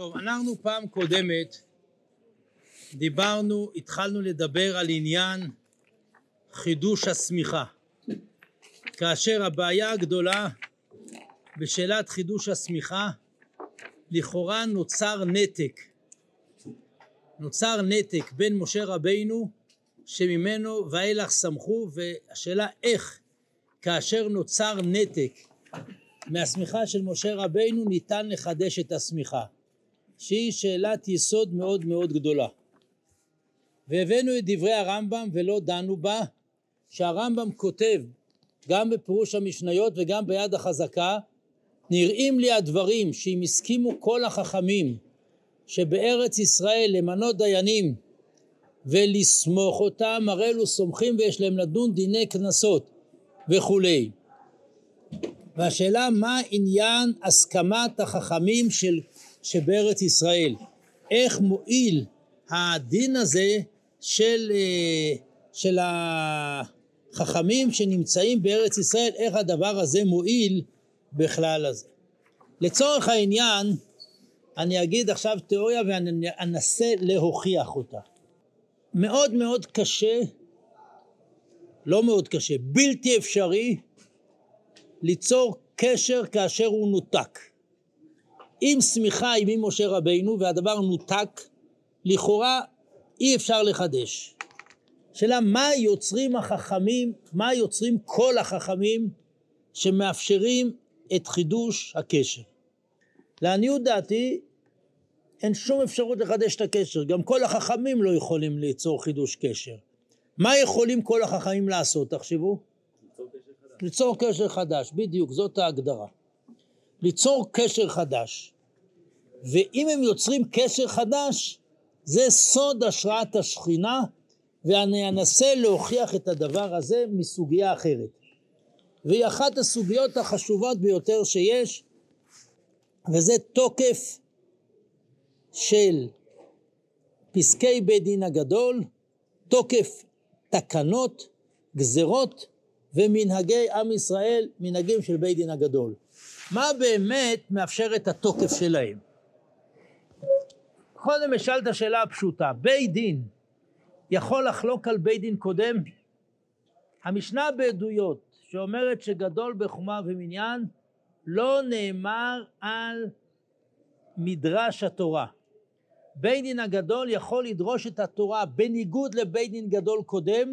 טוב, אנחנו פעם קודמת דיברנו, התחלנו לדבר על עניין חידוש השמיכה. כאשר הבעיה הגדולה בשאלת חידוש השמיכה, לכאורה נוצר נתק. נוצר נתק בין משה רבינו שממנו ואילך סמכו והשאלה איך כאשר נוצר נתק מהשמיכה של משה רבינו ניתן לחדש את השמיכה שהיא שאלת יסוד מאוד מאוד גדולה. והבאנו את דברי הרמב"ם ולא דנו בה שהרמב"ם כותב גם בפירוש המשניות וגם ביד החזקה נראים לי הדברים שאם הסכימו כל החכמים שבארץ ישראל למנות דיינים ולסמוך אותם הרי אלו סומכים ויש להם לדון דיני קנסות וכולי. והשאלה מה עניין הסכמת החכמים של, שבארץ ישראל איך מועיל הדין הזה של, אה, של החכמים שנמצאים בארץ ישראל איך הדבר הזה מועיל בכלל הזה לצורך העניין אני אגיד עכשיו תיאוריה ואני אנסה להוכיח אותה מאוד מאוד קשה לא מאוד קשה בלתי אפשרי ליצור קשר כאשר הוא נותק. אם שמיכה היא ממשה רבינו והדבר נותק, לכאורה אי אפשר לחדש. שאלה מה יוצרים החכמים, מה יוצרים כל החכמים שמאפשרים את חידוש הקשר. לעניות דעתי אין שום אפשרות לחדש את הקשר, גם כל החכמים לא יכולים ליצור חידוש קשר. מה יכולים כל החכמים לעשות, תחשבו? ליצור קשר חדש, בדיוק, זאת ההגדרה. ליצור קשר חדש. ואם הם יוצרים קשר חדש, זה סוד השראת השכינה, ואני אנסה להוכיח את הדבר הזה מסוגיה אחרת. והיא אחת הסוגיות החשובות ביותר שיש, וזה תוקף של פסקי בית דין הגדול, תוקף תקנות, גזרות ומנהגי עם ישראל, מנהגים של בית דין הגדול. מה באמת מאפשר את התוקף שלהם? קודם אשאל את השאלה הפשוטה, בית דין יכול לחלוק על בית דין קודם? המשנה בעדויות שאומרת שגדול בחומה ומניין לא נאמר על מדרש התורה. בית דין הגדול יכול לדרוש את התורה בניגוד לבית דין גדול קודם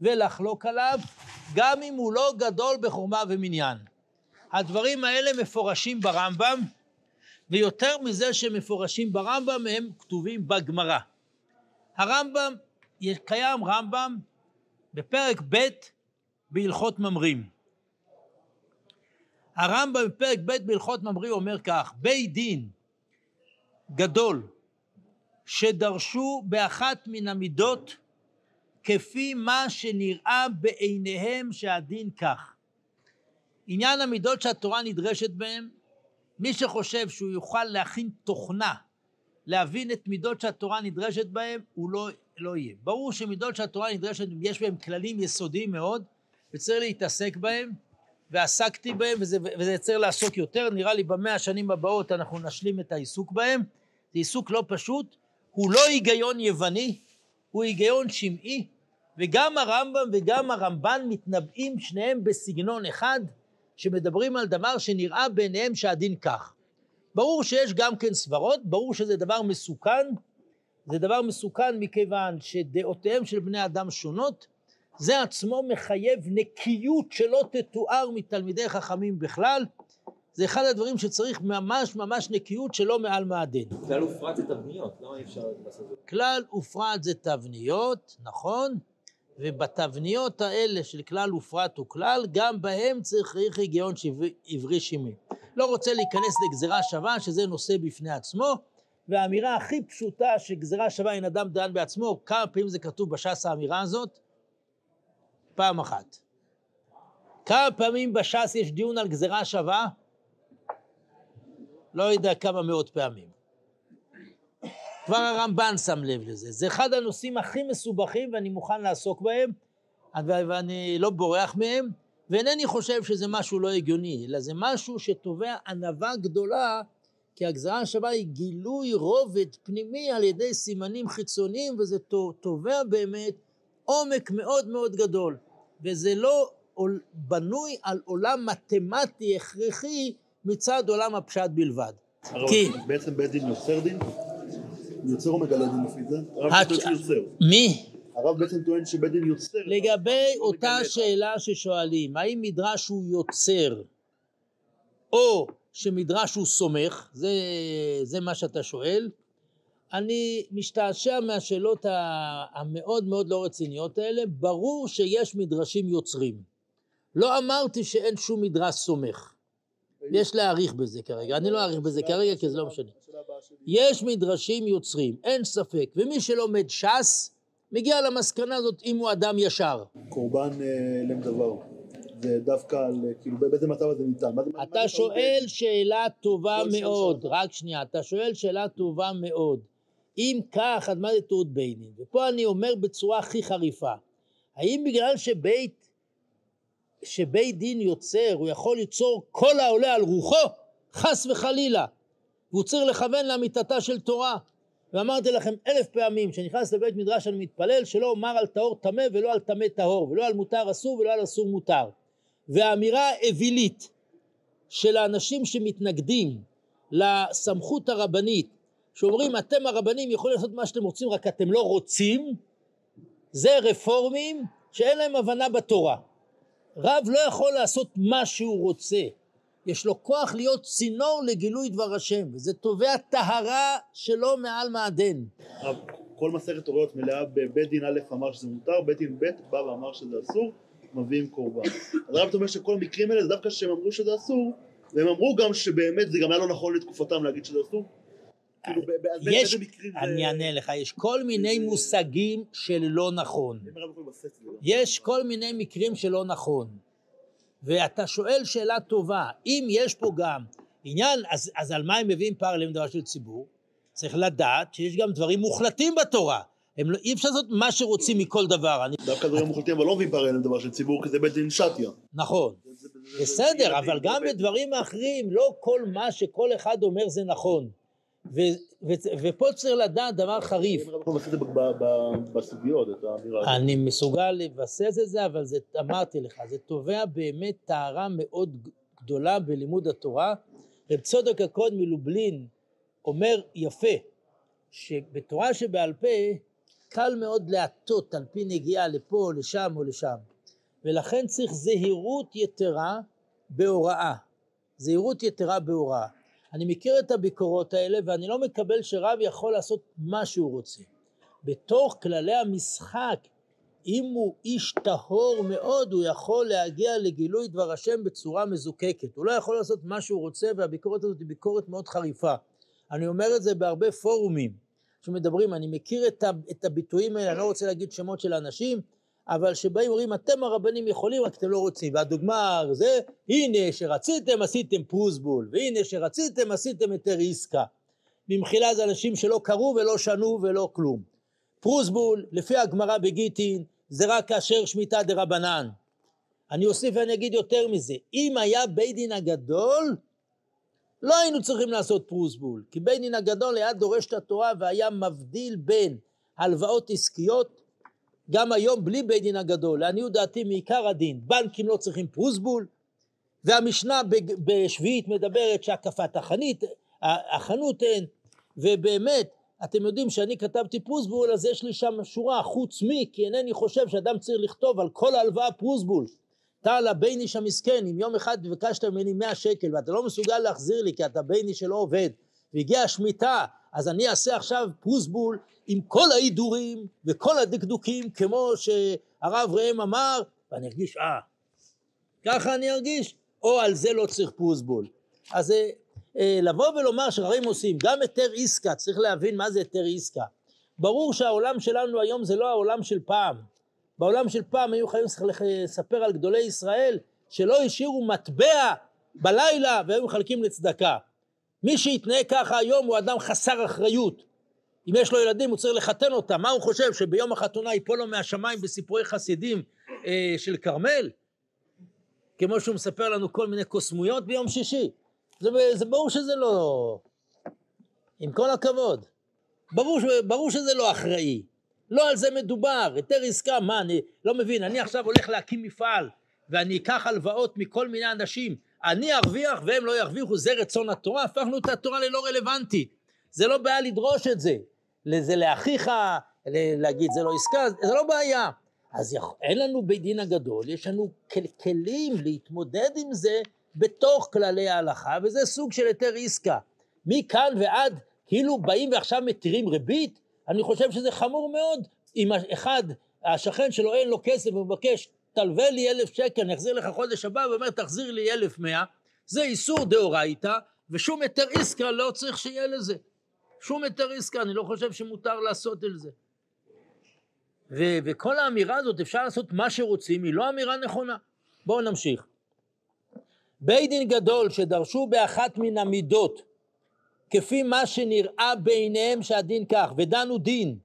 ולחלוק עליו גם אם הוא לא גדול בחומה ומניין. הדברים האלה מפורשים ברמב"ם ויותר מזה שמפורשים ברמב"ם הם כתובים בגמרא. הרמב"ם, קיים רמב"ם בפרק ב' בהלכות ממרים. הרמב"ם בפרק ב' בהלכות ממרים אומר כך, בית דין גדול שדרשו באחת מן המידות כפי מה שנראה בעיניהם שהדין כך. עניין המידות שהתורה נדרשת בהם, מי שחושב שהוא יוכל להכין תוכנה להבין את מידות שהתורה נדרשת בהם, הוא לא, לא יהיה. ברור שמידות שהתורה נדרשת, יש בהם כללים יסודיים מאוד, וצריך להתעסק בהם, ועסקתי בהם, וזה, וזה צריך לעסוק יותר, נראה לי במאה השנים הבאות אנחנו נשלים את העיסוק בהם. זה עיסוק לא פשוט, הוא לא היגיון יווני, הוא היגיון שמעי, וגם הרמב"ם וגם הרמב"ן מתנבאים שניהם בסגנון אחד, שמדברים על דבר שנראה בעיניהם שהדין כך. ברור שיש גם כן סברות, ברור שזה דבר מסוכן, זה דבר מסוכן מכיוון שדעותיהם של בני אדם שונות, זה עצמו מחייב נקיות שלא תתואר מתלמידי חכמים בכלל, זה אחד הדברים שצריך ממש ממש נקיות שלא מעל מעדן. כלל ופרט זה תבניות, למה אי אפשר לעשות את זה? כלל ופרט זה תבניות, נכון, ובתבניות האלה של כלל ופרט וכלל, גם בהם צריך היגיון עברי שמי. לא רוצה להיכנס לגזירה שווה, שזה נושא בפני עצמו, והאמירה הכי פשוטה שגזירה שווה אין אדם דן בעצמו, כמה פעמים זה כתוב בש"ס האמירה הזאת? פעם אחת. כמה פעמים בש"ס יש דיון על גזירה שווה? לא יודע כמה מאות פעמים. כבר הרמב"ן שם לב לזה. זה אחד הנושאים הכי מסובכים ואני מוכן לעסוק בהם, ואני לא בורח מהם, ואינני חושב שזה משהו לא הגיוני, אלא זה משהו שתובע ענווה גדולה, כי הגזרה השווה היא גילוי רובד פנימי על ידי סימנים חיצוניים, וזה תובע באמת עומק מאוד מאוד גדול. וזה לא בנוי על עולם מתמטי הכרחי מצד עולם הפשט בלבד. כי... בעצם בית דין יוצר דין? יוצר או מגלה דין לפי זה? הרב בעצם יוצר. מי? הרב בעצם טוען שבית דין יוצר. לגבי אותה שאלה ששואלים, האם מדרש הוא יוצר או שמדרש הוא סומך, זה, זה מה שאתה שואל, אני משתעשע מהשאלות המאוד מאוד לא רציניות האלה, ברור שיש מדרשים יוצרים. לא אמרתי שאין שום מדרש סומך. יש להעריך בזה כרגע, אני לא אעריך בזה כרגע כי זה לא משנה. יש מדרשים יוצרים, אין ספק, ומי שלומד ש"ס מגיע למסקנה הזאת אם הוא אדם ישר. קורבן אה, לם דבר. זה דווקא על, כאילו באיזה מצב הזה ניתן. אתה שואל שאלה טובה מאוד, רק שנייה, אתה שואל שאלה טובה מאוד. אם כך, אז מה זה טעות בינים? ופה אני אומר בצורה הכי חריפה, האם בגלל שבית, שבית דין יוצר, הוא יכול ליצור כל העולה על רוחו? חס וחלילה. והוא צריך לכוון לאמיתתה של תורה. ואמרתי לכם אלף פעמים, כשנכנס לבית מדרש אני מתפלל שלא אומר על טהור טמא ולא על טמא טהור, ולא על מותר אסור ולא על אסור מותר. והאמירה האווילית של האנשים שמתנגדים לסמכות הרבנית שאומרים אתם הרבנים יכולים לעשות מה שאתם רוצים רק אתם לא רוצים זה רפורמים שאין להם הבנה בתורה רב לא יכול לעשות מה שהוא רוצה יש לו כוח להיות צינור לגילוי דבר השם וזה תובע טהרה שלא מעל מעדן כל מסכת הוראות מלאה בבית דין א' אמר שזה מותר, בית דין ב' בא ואמר שזה אסור מביאים קורבן. אז הרב אומר שכל המקרים האלה זה דווקא שהם אמרו שזה אסור, והם אמרו גם שבאמת זה גם היה לא נכון לתקופתם להגיד שזה אסור. כאילו, יש, אני אענה לך, יש כל מיני מושגים של לא נכון. יש כל מיני מקרים שלא נכון. ואתה שואל שאלה טובה, אם יש פה גם עניין, אז, אז על מה הם מביאים פרלם דבר של ציבור? צריך לדעת שיש גם דברים מוחלטים בתורה. הם לא, אי אפשר לעשות מה שרוצים מכל דבר. אני... דווקא דברים מוחלטים, אבל לא מביאים פרל לדבר של ציבור, כי זה בית דין שתיה. נכון. בסדר, אבל גם בדברים האחרים, לא כל מה שכל אחד אומר זה נכון. ופה צריך לדעת דבר חריף. אני מסוגל לבסס את זה, אבל אמרתי לך, זה תובע באמת טהרה מאוד גדולה בלימוד התורה. רב צודק הקוד מלובלין אומר יפה, שבתורה שבעל פה קל מאוד להטות על פי נגיעה לפה לשם או לשם ולכן צריך זהירות יתרה בהוראה זהירות יתרה בהוראה אני מכיר את הביקורות האלה ואני לא מקבל שרב יכול לעשות מה שהוא רוצה. בתוך כללי המשחק אם הוא איש טהור מאוד הוא יכול להגיע לגילוי דבר השם בצורה מזוקקת. הוא לא יכול לעשות מה שהוא רוצה והביקורת הזאת היא ביקורת מאוד חריפה. אני אומר את זה בהרבה פורומים. שמדברים, אני מכיר את, הביטויים האלה, אני לא רוצה להגיד שמות של אנשים, אבל שבאים ואומרים אתם הרבנים יכולים רק אתם לא רוצים. והדוגמה זה הנה שרציתם עשיתם פרוסבול והנה שרציתם עשיתם היתר עסקה במחילה זה אנשים שלא קראו ולא שנו ולא כלום. פרוסבול לפי הגמרא בגיטין זה רק כאשר שמיטה דה רבנן אני אוסיף ואני אגיד יותר מזה אם היה בית דין הגדול לא היינו צריכים לעשות פרוסבול, כי בית דין הגדול היה דורש את התורה והיה מבדיל בין הלוואות עסקיות, גם היום בלי בית דין הגדול, לעניות דעתי מעיקר הדין, בנקים לא צריכים פרוסבול, והמשנה בשביעית מדברת שהקפת החנות, החנות אין, ובאמת, אתם יודעים שאני כתבתי פרוסבול, אז יש לי שם שורה, חוץ מי, כי אינני חושב שאדם צריך לכתוב על כל ההלוואה פרוסבול. תלוי, הבייניש המסכן, אם יום אחד ביקשת ממני 100 שקל ואתה לא מסוגל להחזיר לי כי אתה בייניש שלא עובד. והגיעה השמיטה, אז אני אעשה עכשיו פרוסבול עם כל ההידורים וכל הדקדוקים כמו שהרב רא"ם אמר, ואני ארגיש אה, ככה אני ארגיש, או על זה לא צריך פרוסבול. אז אה, לבוא ולומר שרבים עושים גם היתר עסקה, צריך להבין מה זה היתר עסקה. ברור שהעולם שלנו היום זה לא העולם של פעם. בעולם של פעם היו חייבים לספר על גדולי ישראל שלא השאירו מטבע בלילה והיו מחלקים לצדקה. מי שיתנהג ככה היום הוא אדם חסר אחריות. אם יש לו ילדים הוא צריך לחתן אותם, מה הוא חושב שביום החתונה ייפול לו מהשמיים בסיפורי חסידים אה, של כרמל? כמו שהוא מספר לנו כל מיני קוסמויות ביום שישי. זה, זה ברור שזה לא... עם כל הכבוד. ברור, ברור שזה לא אחראי. לא על זה מדובר. היתר עסקה, מה, אני לא מבין. אני עכשיו הולך להקים מפעל, ואני אקח הלוואות מכל מיני אנשים. אני ארוויח והם לא ירוויחו, זה רצון התורה? הפכנו את התורה ללא רלוונטית. זה לא בעיה לדרוש את זה. זה לאחיך, להגיד זה לא עסקה, זה לא בעיה. אז אין לנו בית דין הגדול, יש לנו כל- כלים להתמודד עם זה בתוך כללי ההלכה, וזה סוג של היתר עסקה. מכאן ועד כאילו באים ועכשיו מתירים ריבית, אני חושב שזה חמור מאוד. אם אחד, השכן שלו אין לו כסף ומבקש, תלווה לי אלף שקל, אני אחזיר לך חודש הבא, ואומר תחזיר לי אלף מאה, זה איסור דאורייתא, ושום היתר עסקה לא צריך שיהיה לזה. שום היתר עסקה, אני לא חושב שמותר לעשות על זה. ו- וכל האמירה הזאת, אפשר לעשות מה שרוצים, היא לא אמירה נכונה. בואו נמשיך. בית דין גדול שדרשו באחת מן המידות, כפי מה שנראה בעיניהם שהדין כך, ודנו דין,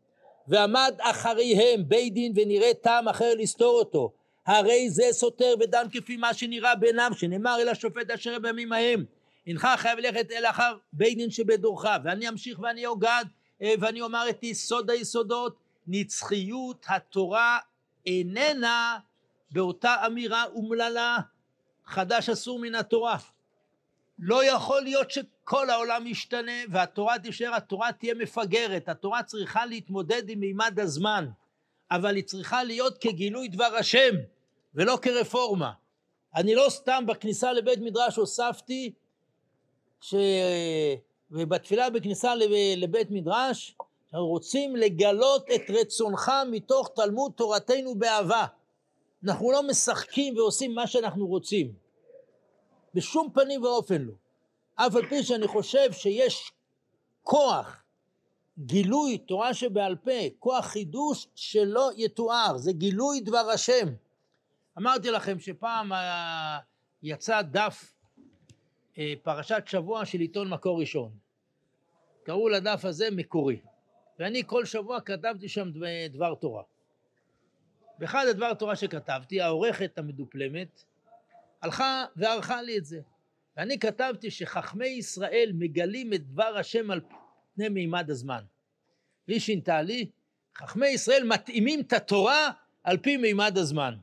ועמד אחריהם בית דין ונראה טעם אחר לסתור אותו, הרי זה סותר ודן כפי מה שנראה בעיניו, שנאמר אל השופט אשר בימים ההם, הנך חייב ללכת אל אחר בית דין שבדורך, ואני אמשיך ואני אוגד, אה, ואני אומר את יסוד היסודות, נצחיות התורה איננה באותה אמירה אומללה, חדש אסור מן התורה. לא יכול להיות שכל העולם ישתנה והתורה תישאר, התורה תהיה מפגרת, התורה צריכה להתמודד עם מימד הזמן, אבל היא צריכה להיות כגילוי דבר השם ולא כרפורמה. אני לא סתם בכניסה לבית מדרש הוספתי ש... ובתפילה בכניסה לב- לבית מדרש אנחנו רוצים לגלות את רצונך מתוך תלמוד תורתנו באהבה. אנחנו לא משחקים ועושים מה שאנחנו רוצים. בשום פנים ואופן לא. אף על פי שאני חושב שיש כוח גילוי תורה שבעל פה, כוח חידוש שלא יתואר, זה גילוי דבר השם. אמרתי לכם שפעם אה, יצא דף אה, פרשת שבוע של עיתון מקור ראשון. קראו לדף הזה מקורי, ואני כל שבוע כתבתי שם דבר, תורה. באחד הדבר תורה שכתבתי, העורכת המדופלמת הלכה וערכה לי את זה. ואני כתבתי שחכמי ישראל מגלים את דבר השם על פני מימד הזמן. והיא שינתה לי, חכמי ישראל מתאימים את התורה על פי מימד הזמן.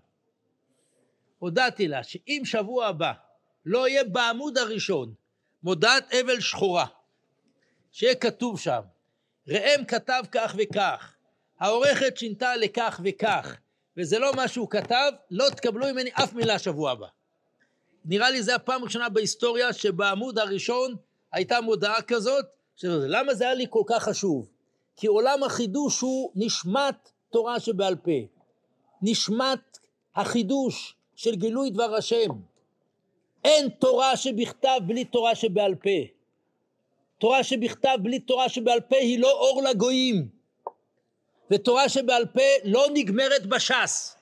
הודעתי לה שאם שבוע הבא לא יהיה בעמוד הראשון מודעת אבל שחורה, שיהיה כתוב שם, ראם כתב כך וכך, העורכת שינתה לכך וכך, וזה לא מה שהוא כתב, לא תקבלו ממני אף מילה שבוע הבא. נראה לי זו הפעם הראשונה בהיסטוריה שבעמוד הראשון הייתה מודעה כזאת, שזה, למה זה היה לי כל כך חשוב? כי עולם החידוש הוא נשמת תורה שבעל פה, נשמת החידוש של גילוי דבר השם. אין תורה שבכתב בלי תורה שבעל פה. תורה שבכתב בלי תורה שבעל פה היא לא אור לגויים. ותורה שבעל פה לא נגמרת בש"ס.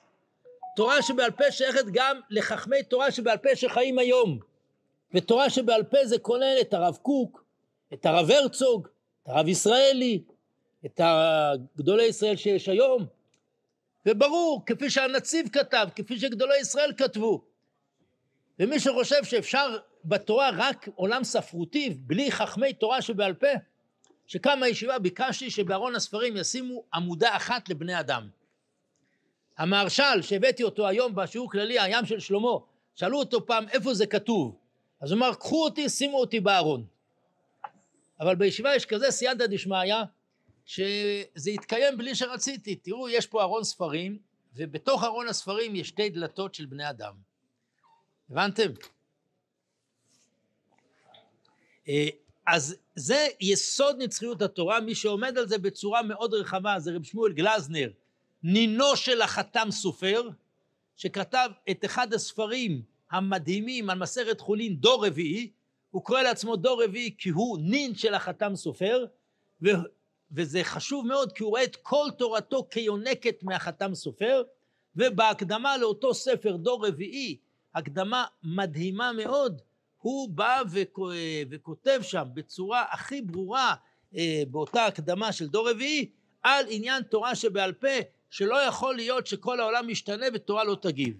תורה שבעל פה שייכת גם לחכמי תורה שבעל פה שחיים היום. ותורה שבעל פה זה כולל את הרב קוק, את הרב הרצוג, את הרב ישראלי, את גדולי ישראל שיש היום. וברור, כפי שהנציב כתב, כפי שגדולי ישראל כתבו. ומי שחושב שאפשר בתורה רק עולם ספרותי, בלי חכמי תורה שבעל פה, שקמה הישיבה ביקשתי שבארון הספרים ישימו עמודה אחת לבני אדם. המהרש"ל שהבאתי אותו היום בשיעור כללי, הים של שלמה, שאלו אותו פעם איפה זה כתוב, אז הוא אמר קחו אותי שימו אותי בארון. אבל בישיבה יש כזה סייעתא דשמיא שזה יתקיים בלי שרציתי. תראו יש פה ארון ספרים ובתוך ארון הספרים יש שתי דלתות של בני אדם. הבנתם? אה, אז זה יסוד נצחיות התורה, מי שעומד על זה בצורה מאוד רחבה זה רב שמואל גלזנר, נינו של החתם סופר, שכתב את אחד הספרים המדהימים על מסכת חולין דור רביעי, הוא קורא לעצמו דור רביעי כי הוא נין של החתם סופר, וזה חשוב מאוד כי הוא רואה את כל תורתו כיונקת מהחתם סופר, ובהקדמה לאותו ספר דור רביעי, הקדמה מדהימה מאוד, הוא בא וכותב שם בצורה הכי ברורה אה, באותה הקדמה של דור רביעי על עניין תורה שבעל פה שלא יכול להיות שכל העולם משתנה ותורה לא תגיב.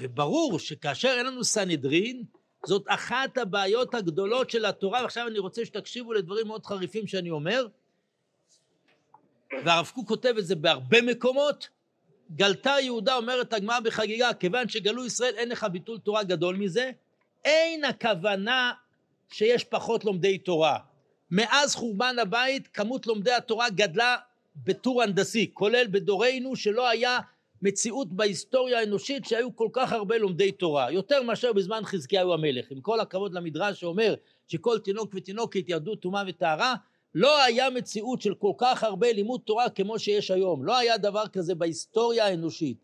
וברור שכאשר אין לנו סנהדרין זאת אחת הבעיות הגדולות של התורה, ועכשיו אני רוצה שתקשיבו לדברים מאוד חריפים שאני אומר, והרב קוק כותב את זה בהרבה מקומות, גלתה יהודה אומרת הגמרא בחגיגה, כיוון שגלו ישראל אין לך ביטול תורה גדול מזה, אין הכוונה שיש פחות לומדי תורה. מאז חורבן הבית כמות לומדי התורה גדלה בטור הנדסי, כולל בדורנו שלא היה מציאות בהיסטוריה האנושית שהיו כל כך הרבה לומדי תורה, יותר מאשר בזמן חזקיהו המלך. עם כל הכבוד למדרש שאומר שכל תינוק ותינוקת ירדו טומאה וטהרה, לא היה מציאות של כל כך הרבה לימוד תורה כמו שיש היום, לא היה דבר כזה בהיסטוריה האנושית.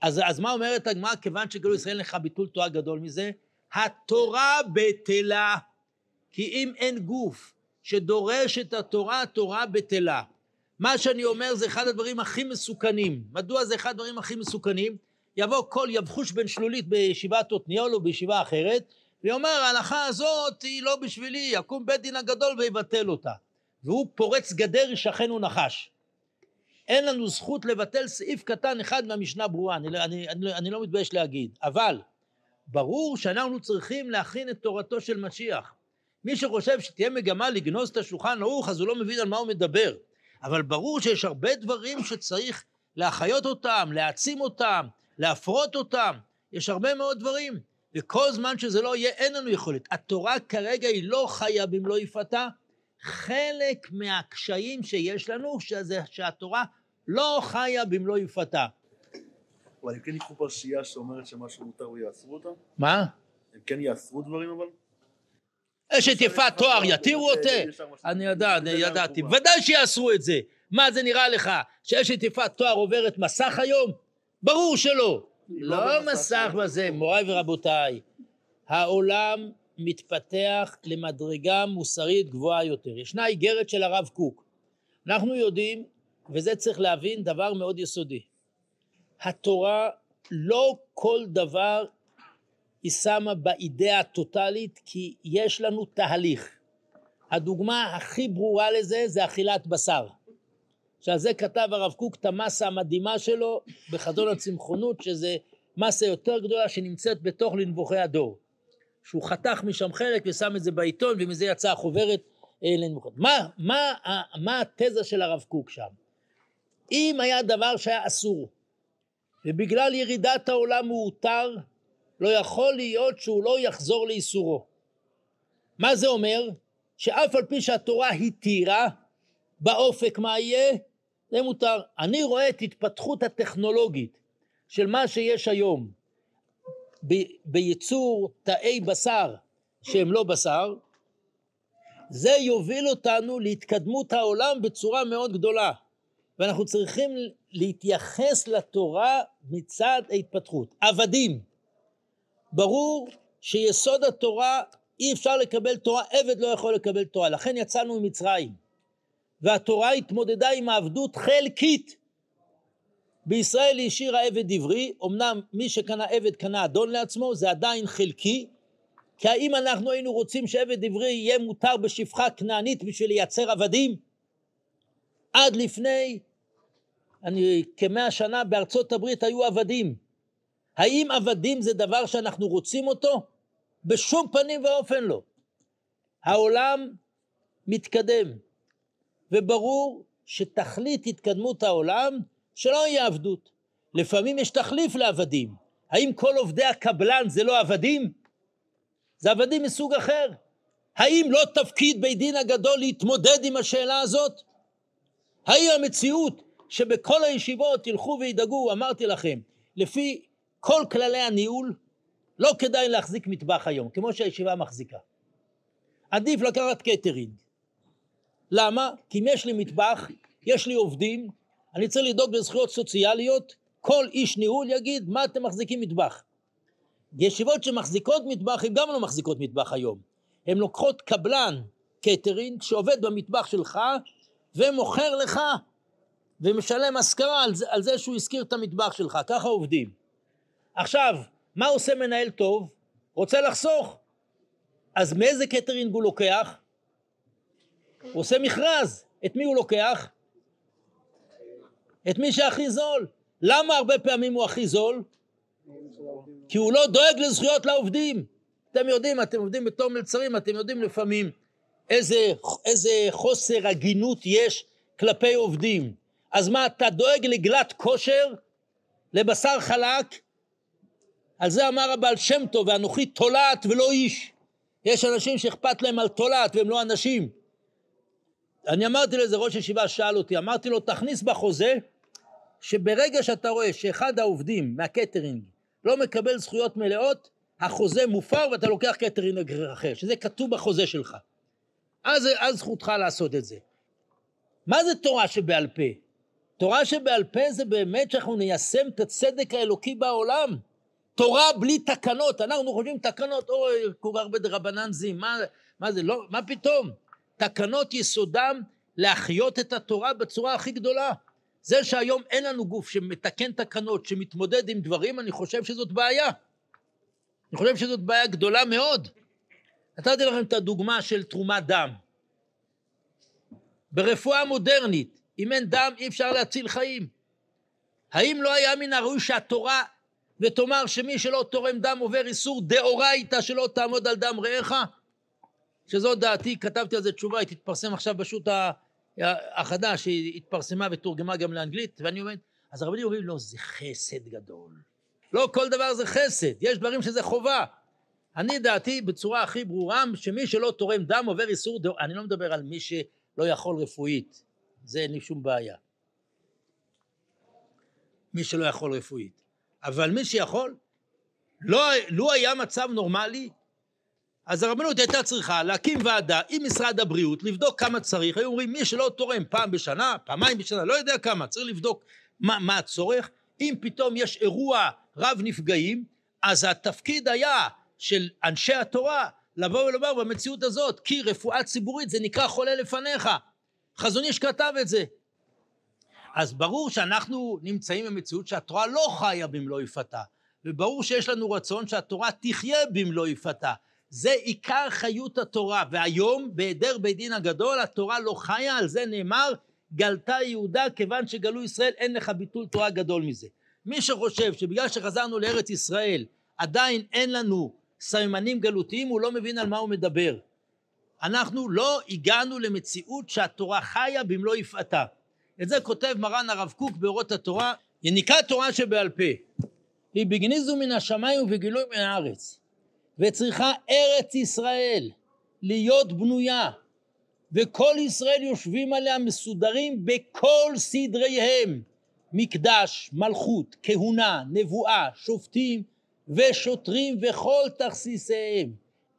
אז, אז מה אומרת הגמרא? כיוון שגלו ישראל לך ביטול תורה גדול מזה, התורה בטלה. כי אם אין גוף שדורש את התורה, התורה בטלה. מה שאני אומר זה אחד הדברים הכי מסוכנים. מדוע זה אחד הדברים הכי מסוכנים? יבוא כל יבחוש בן שלולית בישיבת עתניאל או בישיבה אחרת, ויאמר ההלכה הזאת היא לא בשבילי, יקום בית דין הגדול ויבטל אותה. והוא פורץ גדר ישכנו נחש. אין לנו זכות לבטל סעיף קטן אחד מהמשנה ברורה, אני, אני, אני, אני לא מתבייש להגיד. אבל ברור שאנחנו צריכים להכין את תורתו של משיח. מי שחושב שתהיה מגמה לגנוז את השולחן ערוך, אז הוא לא מבין על מה הוא מדבר. אבל ברור שיש הרבה דברים שצריך להחיות אותם, להעצים אותם, להפרות אותם. יש הרבה מאוד דברים. וכל זמן שזה לא יהיה, אין לנו יכולת. התורה כרגע היא לא חיה במלוא יפתה. חלק מהקשיים שיש לנו, שזה, שהתורה לא חיה במלוא יפתה. אבל הם כן יקחו פרשייה שאומרת שמשהו מותר ויאסרו אותה? מה? הם כן יאסרו דברים אבל? אשת יפת תואר, יתירו אותה? אני יודע, אני ידעתי. ודאי שיאסרו את זה. מה זה נראה לך, שאשת יפת תואר עוברת מסך היום? ברור שלא. לא מסך בזה, מוריי ורבותיי. העולם מתפתח למדרגה מוסרית גבוהה יותר. ישנה איגרת של הרב קוק. אנחנו יודעים, וזה צריך להבין, דבר מאוד יסודי. התורה לא כל דבר היא שמה באידאה הטוטלית כי יש לנו תהליך. הדוגמה הכי ברורה לזה זה אכילת בשר. שעל זה כתב הרב קוק את המסה המדהימה שלו בחזון הצמחונות שזה מסה יותר גדולה שנמצאת בתוך לנבוכי הדור. שהוא חתך משם חלק ושם את זה בעיתון ומזה יצאה החוברת אה, לנבוכות. מה, מה, מה התזה של הרב קוק שם? אם היה דבר שהיה אסור ובגלל ירידת העולם הוא הותר לא יכול להיות שהוא לא יחזור לאיסורו. מה זה אומר? שאף על פי שהתורה התירה, באופק מה יהיה? זה מותר. אני רואה את התפתחות הטכנולוגית של מה שיש היום ב- בייצור תאי בשר שהם לא בשר, זה יוביל אותנו להתקדמות העולם בצורה מאוד גדולה. ואנחנו צריכים להתייחס לתורה מצד ההתפתחות. עבדים, ברור שיסוד התורה אי אפשר לקבל תורה, עבד לא יכול לקבל תורה, לכן יצאנו ממצרים. והתורה התמודדה עם העבדות חלקית. בישראל היא השאירה עבד עברי, אמנם מי שקנה עבד קנה אדון לעצמו, זה עדיין חלקי, כי האם אנחנו היינו רוצים שעבד עברי יהיה מותר בשפחה כנענית בשביל לייצר עבדים? עד לפני אני, כמאה שנה בארצות הברית היו עבדים. האם עבדים זה דבר שאנחנו רוצים אותו? בשום פנים ואופן לא. העולם מתקדם, וברור שתכלית התקדמות העולם שלא יהיה עבדות. לפעמים יש תחליף לעבדים. האם כל עובדי הקבלן זה לא עבדים? זה עבדים מסוג אחר. האם לא תפקיד בית דין הגדול להתמודד עם השאלה הזאת? האם המציאות שבכל הישיבות תלכו וידאגו, אמרתי לכם, לפי כל כללי הניהול, לא כדאי להחזיק מטבח היום, כמו שהישיבה מחזיקה. עדיף לקחת קטרינג. למה? כי אם יש לי מטבח, יש לי עובדים, אני צריך לדאוג לזכויות סוציאליות, כל איש ניהול יגיד מה אתם מחזיקים מטבח. ישיבות שמחזיקות מטבח, הן גם לא מחזיקות מטבח היום. הן לוקחות קבלן קטרינג שעובד במטבח שלך ומוכר לך ומשלם השכרה על, על זה שהוא השכיר את המטבח שלך, ככה עובדים. עכשיו, מה עושה מנהל טוב? רוצה לחסוך. אז מאיזה קטרינג הוא לוקח? הוא עושה מכרז. את מי הוא לוקח? את מי שהכי זול. למה הרבה פעמים הוא הכי זול? כי הוא לא דואג לזכויות לעובדים. אתם יודעים, אתם עובדים בתור מלצרים, אתם יודעים לפעמים איזה, איזה חוסר הגינות יש כלפי עובדים. אז מה, אתה דואג לגלת כושר, לבשר חלק? על זה אמר הבעל שם טוב, ואנוכי תולעת ולא איש. יש אנשים שאכפת להם על תולעת והם לא אנשים. אני אמרתי לאיזה ראש ישיבה שאל אותי, אמרתי לו, תכניס בחוזה שברגע שאתה רואה שאחד העובדים מהקטרינג לא מקבל זכויות מלאות, החוזה מופר ואתה לוקח קטרינג אחר, שזה כתוב בחוזה שלך. אז, אז זכותך לעשות את זה. מה זה תורה שבעל פה? תורה שבעל פה זה באמת שאנחנו ניישם את הצדק האלוקי בעולם. תורה בלי תקנות, אנחנו חושבים תקנות, אוי, כל כך הרבה דרבנן זים, מה, מה זה, לא, מה פתאום? תקנות יסודם להחיות את התורה בצורה הכי גדולה. זה שהיום אין לנו גוף שמתקן תקנות, שמתמודד עם דברים, אני חושב שזאת בעיה. אני חושב שזאת בעיה גדולה מאוד. נתתי לכם את הדוגמה של תרומת דם. ברפואה מודרנית, אם אין דם אי אפשר להציל חיים. האם לא היה מן הראוי שהתורה ותאמר שמי שלא תורם דם עובר איסור דאורייתא שלא תעמוד על דם רעך? שזו דעתי, כתבתי על זה תשובה, היא תתפרסם עכשיו בשו"ת החדש, היא התפרסמה ותורגמה גם לאנגלית, ואני אומר, אז הרבנים אומרים, לא, זה חסד גדול. לא כל דבר זה חסד, יש דברים שזה חובה. אני דעתי בצורה הכי ברורה, שמי שלא תורם דם עובר איסור, דאורייתא. אני לא מדבר על מי שלא יכול רפואית, זה אין לי שום בעיה. מי שלא יכול רפואית. אבל מי שיכול, לא, לו היה מצב נורמלי, אז הרבנות הייתה צריכה להקים ועדה עם משרד הבריאות, לבדוק כמה צריך, היו אומרים מי שלא תורם פעם בשנה, פעמיים בשנה, לא יודע כמה, צריך לבדוק מה, מה הצורך, אם פתאום יש אירוע רב נפגעים, אז התפקיד היה של אנשי התורה לבוא ולומר במציאות הזאת, כי רפואה ציבורית זה נקרא חולה לפניך, חזון איש כתב את זה, אז ברור שאנחנו נמצאים במציאות שהתורה לא חיה במלוא יפתה, וברור שיש לנו רצון שהתורה תחיה במלוא יפתה. זה עיקר חיות התורה, והיום בהיעדר בית דין הגדול התורה לא חיה, על זה נאמר גלתה יהודה כיוון שגלו ישראל אין לך ביטול תורה גדול מזה. מי שחושב שבגלל שחזרנו לארץ ישראל עדיין אין לנו סממנים גלותיים הוא לא מבין על מה הוא מדבר. אנחנו לא הגענו למציאות שהתורה חיה במלוא יפעתה. את זה כותב מרן הרב קוק באורות התורה, יניקה תורה שבעל פה, היא בגניזו מן השמיים ובגילוי מן הארץ, וצריכה ארץ ישראל להיות בנויה, וכל ישראל יושבים עליה מסודרים בכל סדריהם, מקדש, מלכות, כהונה, נבואה, שופטים ושוטרים וכל תכסיסיהם.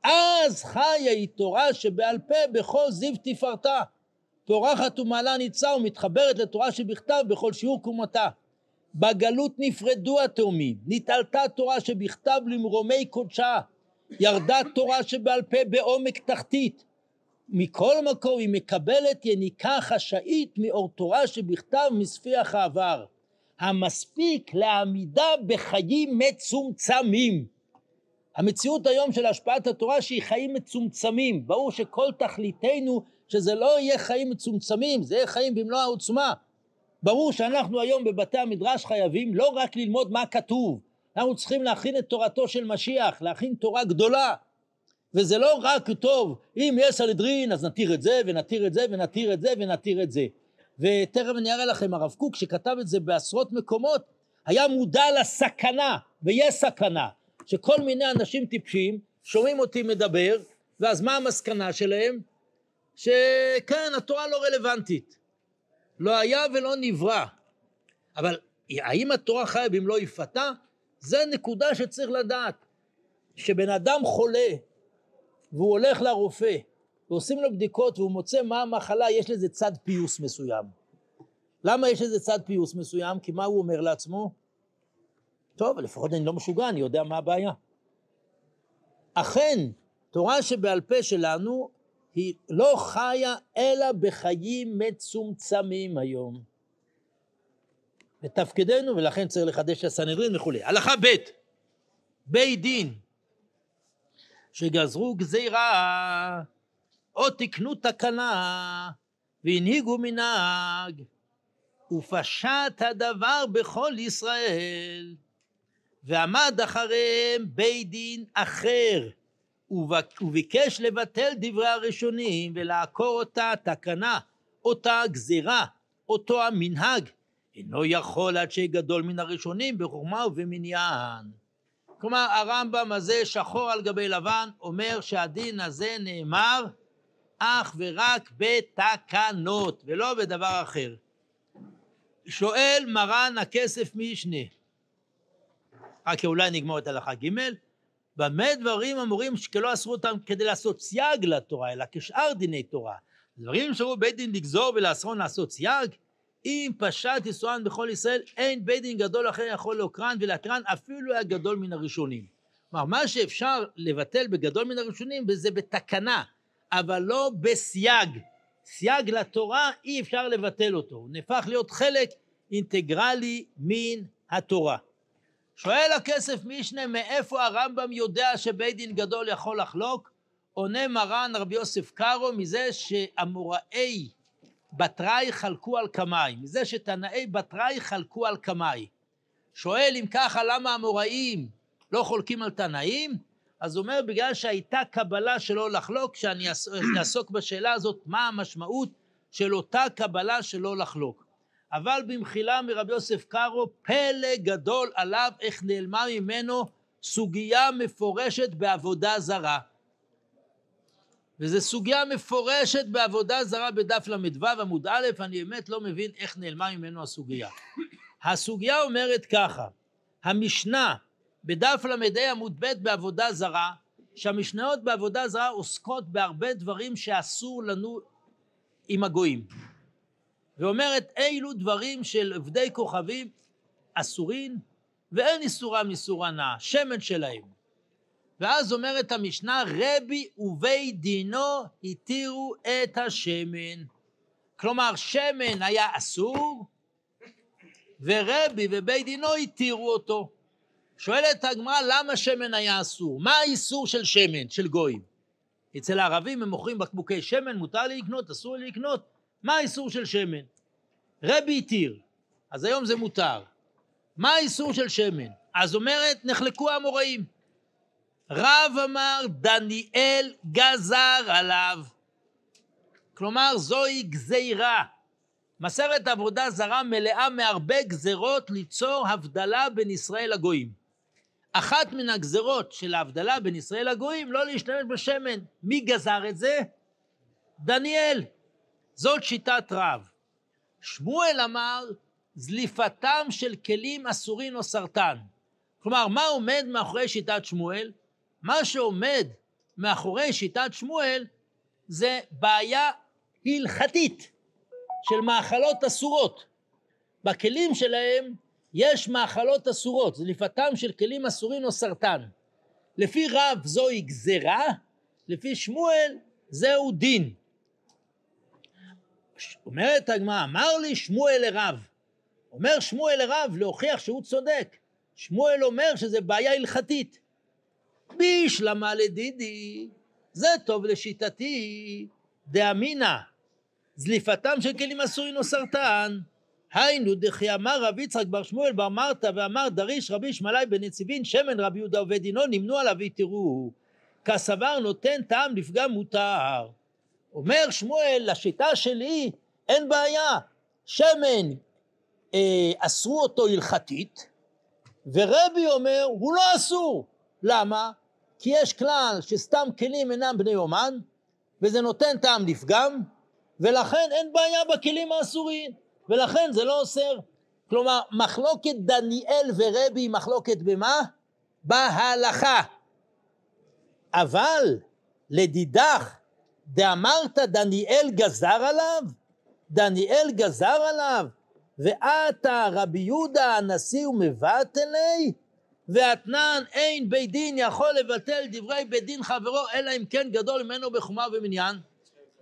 אז חיה היא תורה שבעל פה בכל זיו תפארתה. פורחת ומעלה ניצה ומתחברת לתורה שבכתב בכל שיעור קומתה. בגלות נפרדו התאומים, נתעלתה תורה שבכתב למרומי קודשה, ירדה תורה שבעל פה בעומק תחתית. מכל מקום היא מקבלת יניקה חשאית מאור תורה שבכתב מספיח העבר, המספיק לעמידה בחיים מצומצמים. המציאות היום של השפעת התורה שהיא חיים מצומצמים, ברור שכל תכליתנו שזה לא יהיה חיים מצומצמים, זה יהיה חיים במלוא העוצמה. ברור שאנחנו היום בבתי המדרש חייבים לא רק ללמוד מה כתוב, אנחנו צריכים להכין את תורתו של משיח, להכין תורה גדולה. וזה לא רק טוב, אם יש סנהדרין אז נתיר את זה ונתיר את זה ונתיר את זה ונתיר את זה. ותכף אני אראה לכם, הרב קוק שכתב את זה בעשרות מקומות, היה מודע לסכנה, ויש סכנה, שכל מיני אנשים טיפשים שומעים אותי מדבר, ואז מה המסקנה שלהם? שכן, התורה לא רלוונטית. לא היה ולא נברא. אבל האם התורה חיה במלוא יפתה? זה נקודה שצריך לדעת. שבן אדם חולה והוא הולך לרופא ועושים לו בדיקות והוא מוצא מה המחלה, יש לזה צד פיוס מסוים. למה יש לזה צד פיוס מסוים? כי מה הוא אומר לעצמו? טוב, לפחות אני לא משוגע, אני יודע מה הבעיה. אכן, תורה שבעל פה שלנו היא לא חיה אלא בחיים מצומצמים היום. ותפקידנו, ולכן צריך לחדש את הסנהדרין וכולי. הלכה ב' בית דין שגזרו גזירה או תקנו תקנה והנהיגו מנהג ופשט הדבר בכל ישראל ועמד אחריהם בית דין אחר וביקש לבטל דברי הראשונים ולעקור אותה תקנה, אותה גזירה, אותו המנהג, אינו יכול עד שגדול מן הראשונים בחוכמה ובמניין. כלומר הרמב"ם הזה שחור על גבי לבן אומר שהדין הזה נאמר אך ורק בתקנות ולא בדבר אחר. שואל מרן הכסף משנה, רק אולי נגמור את הלכה ג' במה דברים אמורים שכלא אסרו אותם כדי לעשות סייג לתורה אלא כשאר דיני תורה דברים שאמרו בית דין לגזור ולאסרן לעשות סייג אם פשט איסורן בכל ישראל אין בית דין גדול אחר יכול לעוקרן ולהתירן אפילו היה גדול מן הראשונים. כלומר מה שאפשר לבטל בגדול מן הראשונים וזה בתקנה אבל לא בסייג. סייג לתורה אי אפשר לבטל אותו. הוא נהפך להיות חלק אינטגרלי מן התורה. שואל הכסף משנה מאיפה הרמב"ם יודע שבית דין גדול יכול לחלוק? עונה מרן רבי יוסף קארו מזה שאמוראי בתראי חלקו על קמאי, מזה שתנאי בתראי חלקו על קמאי. שואל אם ככה למה המוראים לא חולקים על תנאים? אז הוא אומר בגלל שהייתה קבלה שלא לחלוק, שאני אעסוק בשאלה הזאת מה המשמעות של אותה קבלה שלא לחלוק. אבל במחילה מרבי יוסף קארו, פלא גדול עליו איך נעלמה ממנו סוגיה מפורשת בעבודה זרה. וזו סוגיה מפורשת בעבודה זרה בדף ל"ו עמוד א', אני באמת לא מבין איך נעלמה ממנו הסוגיה. הסוגיה אומרת ככה, המשנה בדף ל"ה עמוד ב' בעבודה זרה, שהמשניות בעבודה זרה עוסקות בהרבה דברים שאסור לנו עם הגויים. ואומרת אילו דברים של עבדי כוכבים אסורים ואין איסורם איסור הנאה, שמן שלהם. ואז אומרת המשנה רבי ובית דינו התירו את השמן. כלומר שמן היה אסור ורבי ובית דינו התירו אותו. שואלת הגמרא למה שמן היה אסור? מה האיסור של שמן, של גויים? אצל הערבים הם מוכרים בקבוקי שמן, מותר לי לקנות, אסור לי לקנות? מה האיסור של שמן? רבי התיר, אז היום זה מותר. מה האיסור של שמן? אז אומרת, נחלקו האמוראים. רב אמר, דניאל גזר עליו. כלומר, זוהי גזירה. מסכת עבודה זרה מלאה מהרבה גזרות ליצור הבדלה בין ישראל לגויים. אחת מן הגזרות של ההבדלה בין ישראל לגויים לא להשתמש בשמן. מי גזר את זה? דניאל. זאת שיטת רב. שמואל אמר זליפתם של כלים אסורים או סרטן. כלומר, מה עומד מאחורי שיטת שמואל? מה שעומד מאחורי שיטת שמואל זה בעיה הלכתית של מאכלות אסורות. בכלים שלהם יש מאכלות אסורות, זליפתם של כלים אסורים או סרטן. לפי רב זוהי גזרה, לפי שמואל זהו דין. אומרת הגמרא, אמר לי שמואל לרב. אומר שמואל לרב להוכיח שהוא צודק. שמואל אומר שזה בעיה הלכתית. בישלמה לדידי, זה טוב לשיטתי, דאמינא, זליפתם של כלים אסורים או סרטן. היינו דכי אמר רב יצחק בר שמואל בר מרתא ואמר דריש רבי ישמעאלי בן נציבין שמן רבי יהודה עובד דינו נמנו עליו ויתראו כסבר נותן טעם לפגם מותר. אומר שמואל לשיטה שלי אין בעיה. שמן אה, אסרו אותו הלכתית ורבי אומר הוא לא אסור. למה? כי יש כלל שסתם כלים אינם בני אומן וזה נותן טעם לפגם ולכן אין בעיה בכלים האסורים ולכן זה לא אוסר. כלומר, מחלוקת דניאל ורבי היא מחלוקת במה? בהלכה. אבל לדידך, דאמרת דניאל גזר עליו? דניאל גזר עליו? ועתה רבי יהודה הנשיא ומבטלי? ואתנן אין בית דין יכול לבטל דברי בית דין חברו אלא אם כן גדול ממנו בחומה ומניין.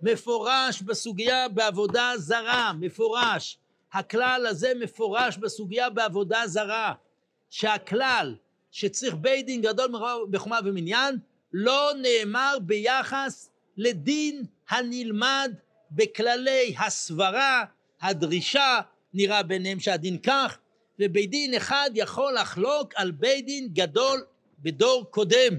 מפורש בסוגיה בעבודה זרה, מפורש. הכלל הזה מפורש בסוגיה בעבודה זרה, שהכלל שצריך בית דין גדול בחומה ומניין לא נאמר ביחס לדין הנלמד בכללי הסברה, הדרישה, נראה ביניהם שהדין כך, ובית דין אחד יכול לחלוק על בית דין גדול בדור קודם.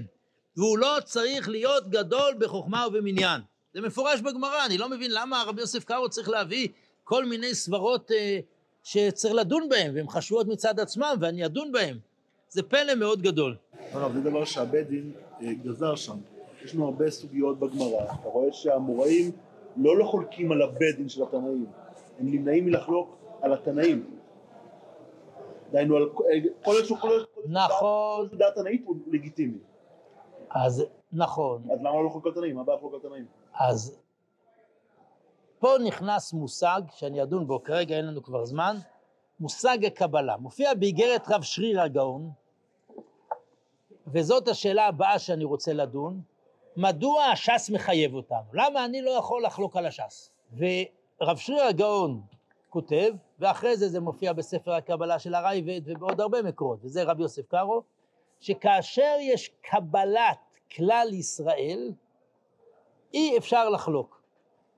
והוא לא צריך להיות גדול בחוכמה ובמניין. זה מפורש בגמרא, אני לא מבין למה רבי יוסף קארו צריך להביא כל מיני סברות אה, שצריך לדון בהן, והן חשובות מצד עצמם, ואני אדון בהן. זה פלא מאוד גדול. הרב, זה דבר שהבית דין אה, גזר שם. יש לנו הרבה סוגיות בגמרא. אתה רואה שהאמוראים לא לא חולקים על הבית דין של התנאים, הם נמנעים מלחלוק על התנאים. דהיינו, על כל איזשהו כל נכון. דעת תנאית הוא לגיטימי. אז נכון. אז למה לא על תנאים? מה הבעיה על תנאים? אז פה נכנס מושג שאני אדון בו, כרגע אין לנו כבר זמן, מושג הקבלה. מופיע באיגרת רב שריר הגאון, וזאת השאלה הבאה שאני רוצה לדון, מדוע הש"ס מחייב אותנו? למה אני לא יכול לחלוק על הש"ס? ורב שריר הגאון כותב, ואחרי זה זה מופיע בספר הקבלה של הרייבד ובעוד הרבה מקורות, וזה רבי יוסף קארו, שכאשר יש קבלת כלל ישראל, אי אפשר לחלוק.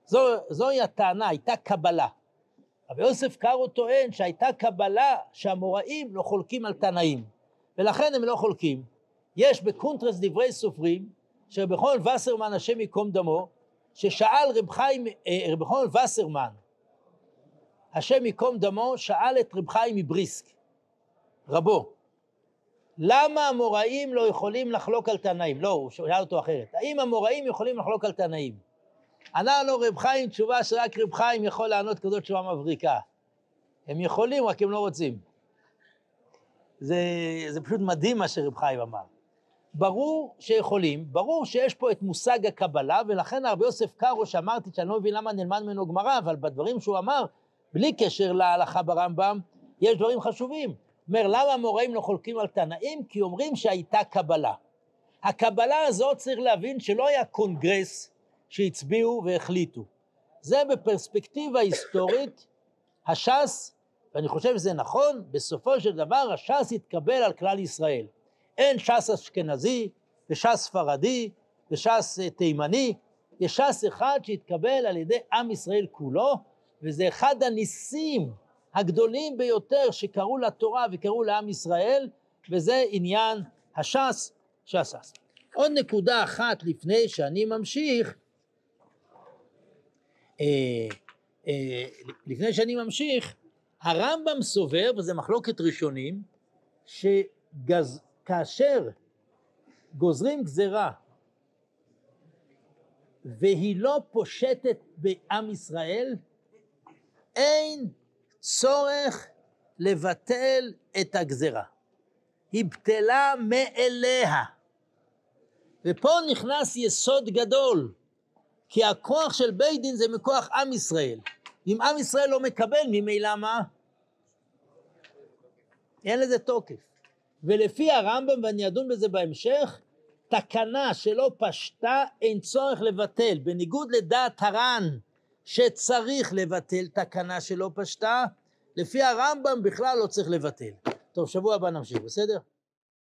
זו, זוהי הטענה, הייתה קבלה. רבי יוסף קארו טוען שהייתה קבלה שהמוראים לא חולקים על תנאים, ולכן הם לא חולקים. יש בקונטרס דברי סופרים, שרבי חון וסרמן, השם ייקום דמו, ששאל רב חיים, אה, רבי חון וסרמן, השם ייקום דמו, שאל את רב חיים מבריסק, רבו, למה המוראים לא יכולים לחלוק על תנאים? לא, הוא שאל אותו אחרת. האם המוראים יכולים לחלוק על תנאים? ענה לו רב חיים תשובה שרק רב חיים יכול לענות כזאת תשובה מבריקה. הם יכולים, רק הם לא רוצים. זה, זה פשוט מדהים מה שרב חיים אמר. ברור שיכולים, ברור שיש פה את מושג הקבלה, ולכן הרב יוסף קארו, שאמרתי שאני לא מבין למה נלמד ממנו גמרא, אבל בדברים שהוא אמר, בלי קשר להלכה ברמב"ם, יש דברים חשובים. אומר, למה המוראים לא חולקים על תנאים? כי אומרים שהייתה קבלה. הקבלה הזאת צריך להבין שלא היה קונגרס שהצביעו והחליטו. זה בפרספקטיבה היסטורית, הש"ס, ואני חושב שזה נכון, בסופו של דבר הש"ס התקבל על כלל ישראל. אין ש"ס אשכנזי וש"ס ספרדי וש"ס אה, תימני, יש ש"ס אחד שהתקבל על ידי עם ישראל כולו, וזה אחד הניסים הגדולים ביותר שקראו לתורה וקראו לעם ישראל, וזה עניין הש"ס שהש"ס. עוד נקודה אחת לפני שאני ממשיך, אה, אה, לפני שאני ממשיך, הרמב"ם סובר, וזו מחלוקת ראשונים, שכאשר גוזרים גזרה והיא לא פושטת בעם ישראל, אין צורך לבטל את הגזרה. היא בטלה מאליה. ופה נכנס יסוד גדול, כי הכוח של בית דין זה מכוח עם ישראל. אם עם ישראל לא מקבל, ממילא מה? אין לזה תוקף. ולפי הרמב"ם, ואני אדון בזה בהמשך, תקנה שלא פשטה אין צורך לבטל, בניגוד לדעת הר"ן, שצריך לבטל תקנה שלא פשטה, לפי הרמב"ם בכלל לא צריך לבטל. טוב, שבוע הבא נמשיך, בסדר?